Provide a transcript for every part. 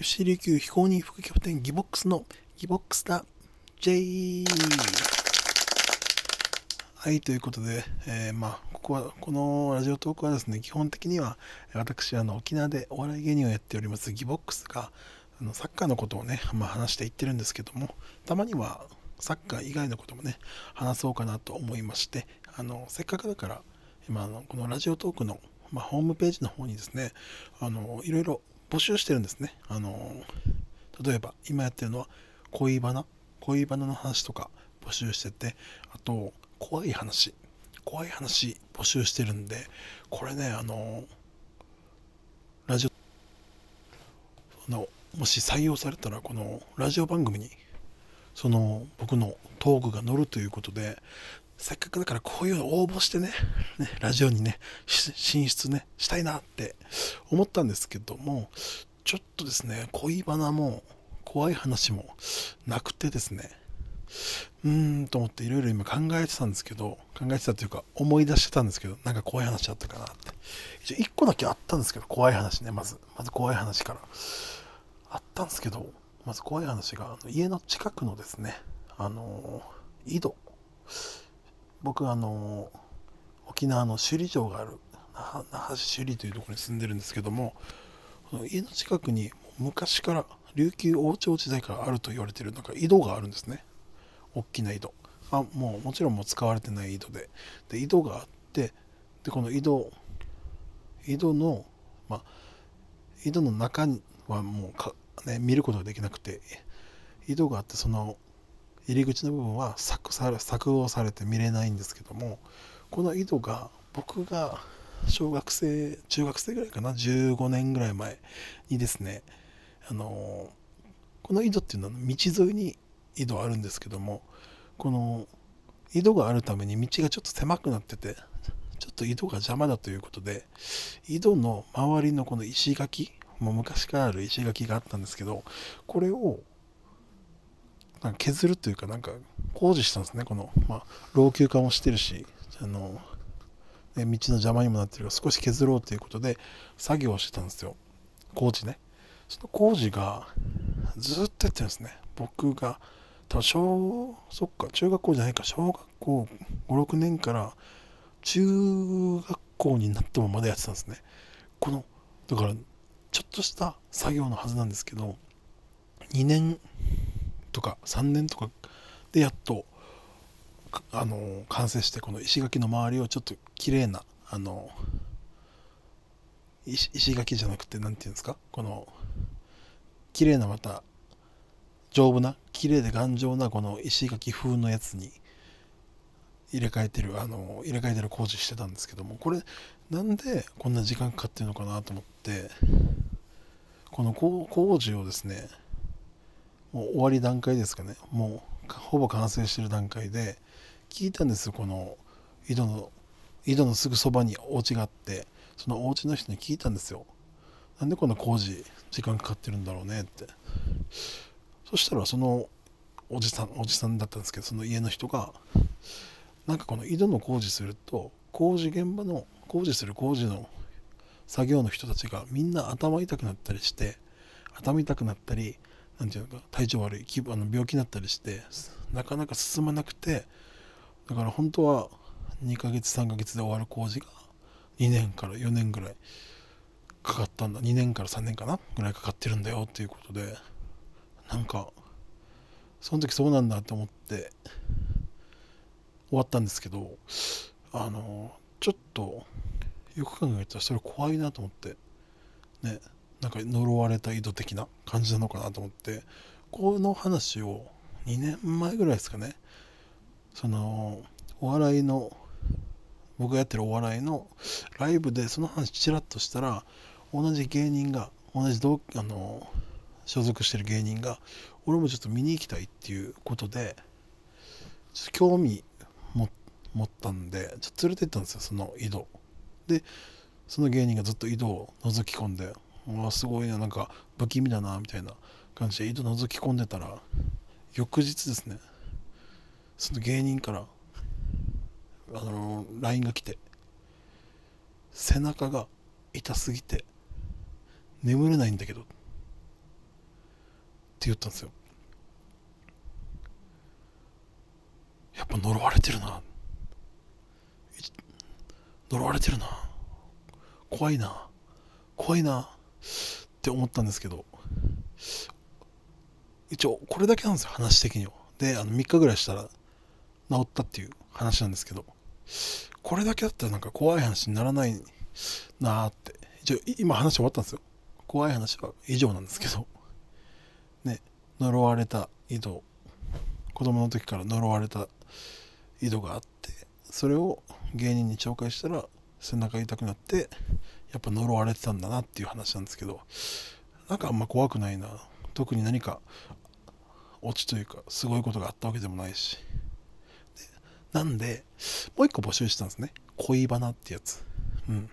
FC 琉球非公認副キャプテンギボックスのギボックスだ。J はいということで、えー、まあここはこのラジオトークはですね基本的には私あの沖縄でお笑い芸人をやっておりますギボックスがあのサッカーのことをね、まあ、話していってるんですけどもたまにはサッカー以外のこともね話そうかなと思いましてあのせっかくだから今あのこのラジオトークの、まあ、ホームページの方にですねあのいろいろ募集してるんですね。あの例えば今やってるのは恋バナ恋バナの話とか募集しててあと怖い話怖い話募集してるんでこれねあのラジオのもし採用されたらこのラジオ番組にその僕のトークが乗るということでせっかくだからこういうの応募してね、ねラジオにね、進出ね、したいなって思ったんですけども、ちょっとですね、恋バナも怖い話もなくてですね、うーんと思っていろいろ今考えてたんですけど、考えてたというか思い出してたんですけど、なんか怖い話あったかなって。一応1個だけあったんですけど、怖い話ね、まず。まず怖い話から。あったんですけど、まず怖い話が、家の近くのですね、あの井戸。僕あの沖縄の首里城がある那覇市首里というところに住んでるんですけども家の近くに昔から琉球王朝時代からあると言われてるなんか井戸があるんですね。大きな井戸。あもうもちろんもう使われてない井戸で。で井戸があってでこの井戸井戸のまあ井戸の中はもうか、ね、見ることができなくて井戸があってその入り口の部分は削削動されて見れないんですけどもこの井戸が僕が小学生中学生ぐらいかな15年ぐらい前にですねあのこの井戸っていうのは道沿いに井戸あるんですけどもこの井戸があるために道がちょっと狭くなっててちょっと井戸が邪魔だということで井戸の周りのこの石垣もう昔からある石垣があったんですけどこれを削るというかなんか工事したんですね。この、まあ、老朽化もしてるしあの、ね、道の邪魔にもなってるから少し削ろうということで作業をしてたんですよ。工事ね。その工事がずっとやってるんですね。僕が多分小そっか中学校じゃないか小学校56年から中学校になってもまだやってたんですね。このだからちょっとした作業のはずなんですけど2年とか3年とかでやっとあの完成してこの石垣の周りをちょっと綺麗なあの石垣じゃなくて何て言うんですか？この綺麗なまた丈夫な綺麗で頑丈なこの石垣風のやつに入れ替えてるあの入れ替えてる工事してたんですけどもこれなんでこんな時間かかってるのかなと思ってこの工事をですねもう終わり段階ですかね。もうほぼ完成してる段階で。聞いたんですよこの井戸の井戸のすぐそばにお家があって。そのお家の人に聞いたんですよ。なんでこんな工事時間かかってるんだろうねって。そしたらそのおじさんおじさんだったんですけどその家の人がなんかこの井戸の工事すると工事現場の工事する工事の作業の人たちがみんな頭痛くなったりして頭痛くなったりなんていうか体調悪いあの病気になったりしてなかなか進まなくてだから本当は2ヶ月3ヶ月で終わる工事が2年から4年ぐらいかかったんだ。2年から3年かなぐらいかかってるんだよっていうことでなんかその時そうなんだと思って終わったんですけどあのちょっとよく考えたらそれ怖いなと思ってね。なんか呪われた井戸的な感じなのかなと思ってこの話を2年前ぐらいですかね。そのお笑いの僕がやってるお笑いのライブでその話ちらっとしたら同じ芸人が同じ同あの所属してる芸人が俺もちょっと見に行きたいっていうことでちょっと興味持ったんでちょっと連れて行ったんですよその井戸。でその芸人がずっと井戸を覗き込んでわすごいななんか不気味だなみたいな感じで井戸覗き込んでたら翌日ですねその芸人からあの LINE が来て背中が痛すぎて眠れないんだけどって言ったんですよ。やっぱ呪われてるな。呪われてるな。怖いな。怖いな。って思ったんですけど一応これだけなんですよ話的には。であの3日ぐらいしたら治ったっていう話なんですけどこれだけだったらなんか怖い話にならないなーって。一応今話終わったんですよ。怖い話は以上なんですけど。ね呪われた井戸子供の時から呪われた井戸があってそれを芸人に紹介したら背中痛くなってやっぱ呪われてたんだなっていう話なんですけどなんかあんま怖くないな。特に何かオチというかすごいことがあったわけでもないし。なんでもう一個募集したんですね。恋バナってやつ。うん。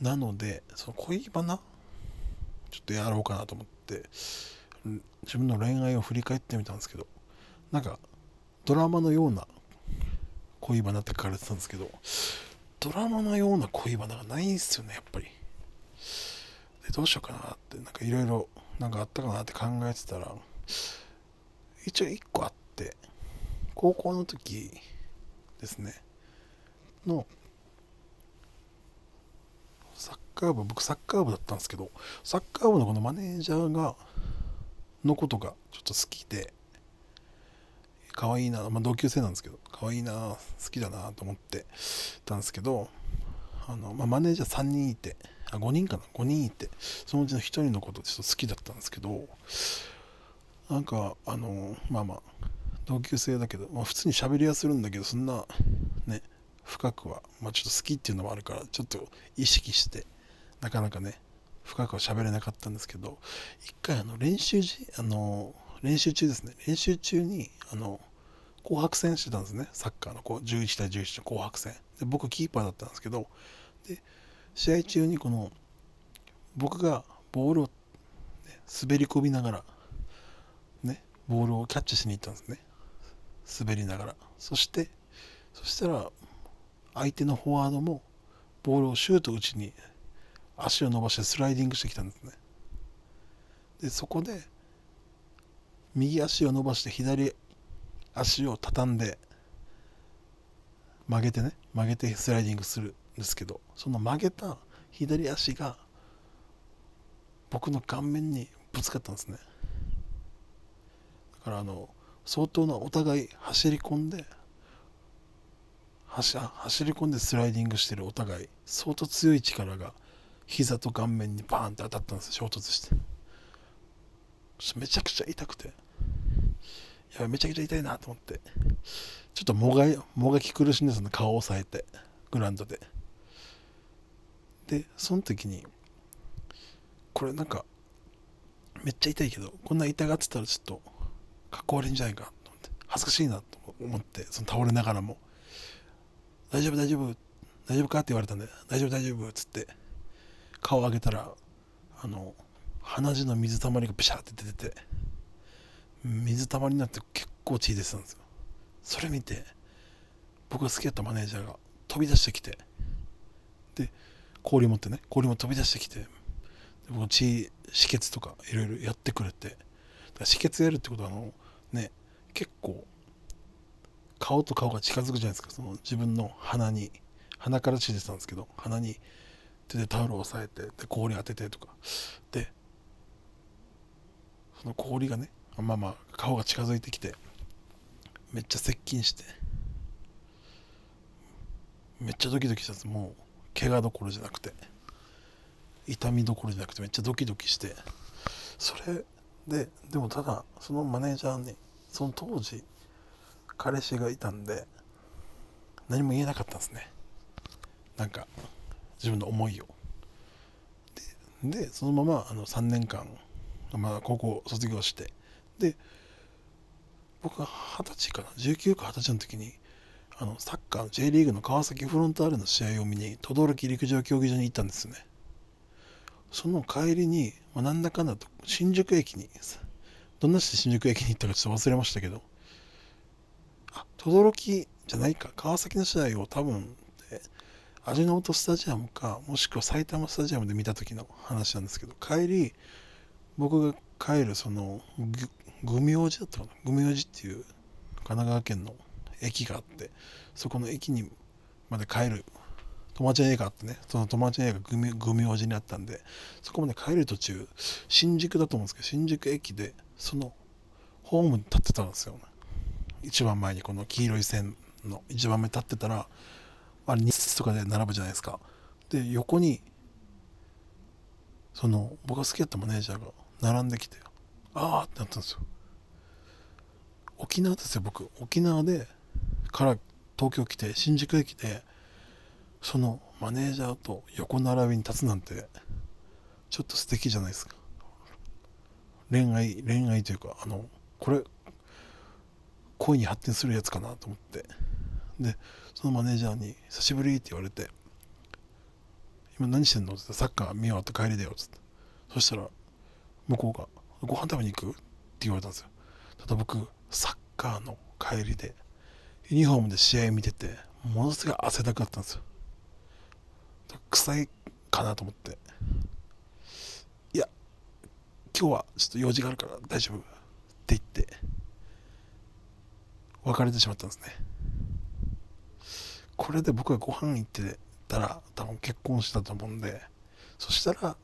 なのでその恋バナちょっとやろうかなと思って自分の恋愛を振り返ってみたんですけどなんかドラマのような恋バナって書かれてたんですけどドラマのような恋バナがないんすよねやっぱり。でどうしようかなってなんかいろいろなんかあったかなって考えてたら一応1個あって高校の時ですね。のサッカー部僕サッカー部だったんですけどサッカー部のこのマネージャーがのことがちょっと好きで可愛いな、まあ、同級生なんですけど可愛いな好きだなと思ってたんですけどあの、まあ、マネージャー3人いてあ5人かな5人いてそのうちの1人のことちょっと好きだったんですけどなんかあのまあまあ同級生だけど、まあ、普通に喋りはするんだけどそんなね深くは、まあ、ちょっと好きっていうのもあるからちょっと意識してなかなかね深くは喋れなかったんですけど一回あの練習時あの練習中ですね。練習中にあの紅白戦してたんですね。サッカーのこう11対11の紅白戦。で僕キーパーだったんですけどで試合中にこの僕がボールを、ね、滑り込みながらねボールをキャッチしに行ったんですね。滑りながら。そしてそしたら相手のフォワードもボールをシュート打ちに足を伸ばしてスライディングしてきたんですね。でそこで右足を伸ばして左足を畳んで曲げてね曲げてスライディングするんですけどその曲げた左足が僕の顔面にぶつかったんですね。だからあの相当なお互い走り込んで走走り込んでスライディングしてるお互い相当強い力が膝と顔面にバーンって当たったんです衝突して。めちゃくちゃ痛くて。やめちゃくちゃ痛いなと思って。ちょっともがもがき苦しんでその顔を押さえて。グラウンドで。でその時にこれなんかめっちゃ痛いけどこんな痛がってたらちょっとかっこ悪いんじゃないかと思って。恥ずかしいなと思ってその倒れながらも。大丈夫大丈夫大丈夫かって言われたんで大丈夫大丈夫っつって顔を上げたらあの鼻血の水たまりがピシャって出てて。水たまりになって結構血出てたんですよ。それ見て僕が好きだったマネージャーが飛び出してきてで氷持ってね氷も飛び出してきて僕血止血とかいろいろやってくれて止血やるってことはあのね結構顔と顔が近づくじゃないですか。その自分の鼻に鼻から血出てたんですけど鼻に手でタオルを押さえてで氷当ててとか。でその氷がねまあまあ顔が近づいてきてめっちゃ接近してめっちゃドキドキしたんです。もう怪我どころじゃなくて痛みどころじゃなくてめっちゃドキドキしてそれででもただそのマネージャーにその当時彼氏がいたんで何も言えなかったんですね。なんか自分の思いを。ででそのままあの3年間、まあ、高校卒業してで僕が二十歳かな19か二十歳の時にあのサッカーの J リーグの川崎フロンターレの試合を見に等々力陸上競技場に行ったんですよね。その帰りに、まあ、なんだかんだと新宿駅にどんなして新宿駅に行ったかちょっと忘れましたけどあ等々力じゃないか川崎の試合を多分味の素スタジアムかもしくは埼玉スタジアムで見た時の話なんですけど帰り僕が帰るそのグミ王子だったかな。グミ王子っていう神奈川県の駅があってそこの駅にまで帰る友達の家があってねその友達の家がグミグミ王子にあったんでそこまで帰る途中新宿だと思うんですけど新宿駅でそのホームに立ってたんですよ、ね、一番前にこの黄色い線の一番目立ってたらあれ2節とかで並ぶじゃないですか。で横にその僕が好きだったマネージャーが並んできてああってなったんですよ。沖縄ですよ僕。沖縄でから東京来て新宿駅でそのマネージャーと横並びに立つなんてちょっと素敵じゃないですか。恋愛恋愛というかあのこれ恋に発展するやつかなと思って。でそのマネージャーに「久しぶり」って言われて「今何してんの?」って言って「サッカー見終わって帰りだよ」っつってそしたら向こうが「ご飯食べに行く?」って言われたんですよ。ただ僕サッカーの帰りでユニフォームで試合見ててものすごい汗だくだったんですよ。臭いかなと思って。いや今日はちょっと用事があるから大丈夫？って言って別れてしまったんですね。これで僕がご飯行ってたら多分結婚したと思うんでそしたら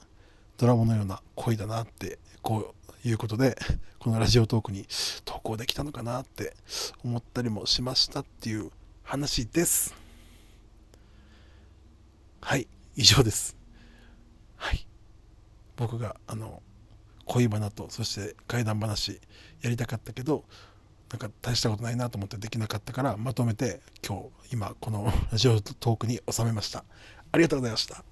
ドラマのような恋だなってこういうことでこのラジオトークに投稿できたのかなって思ったりもしましたっていう話です。はい以上です。はい。僕があの恋バナとそして怪談話やりたかったけどなんか大したことないなと思ってできなかったからまとめて今日今このラジオトークに収めました。ありがとうございました。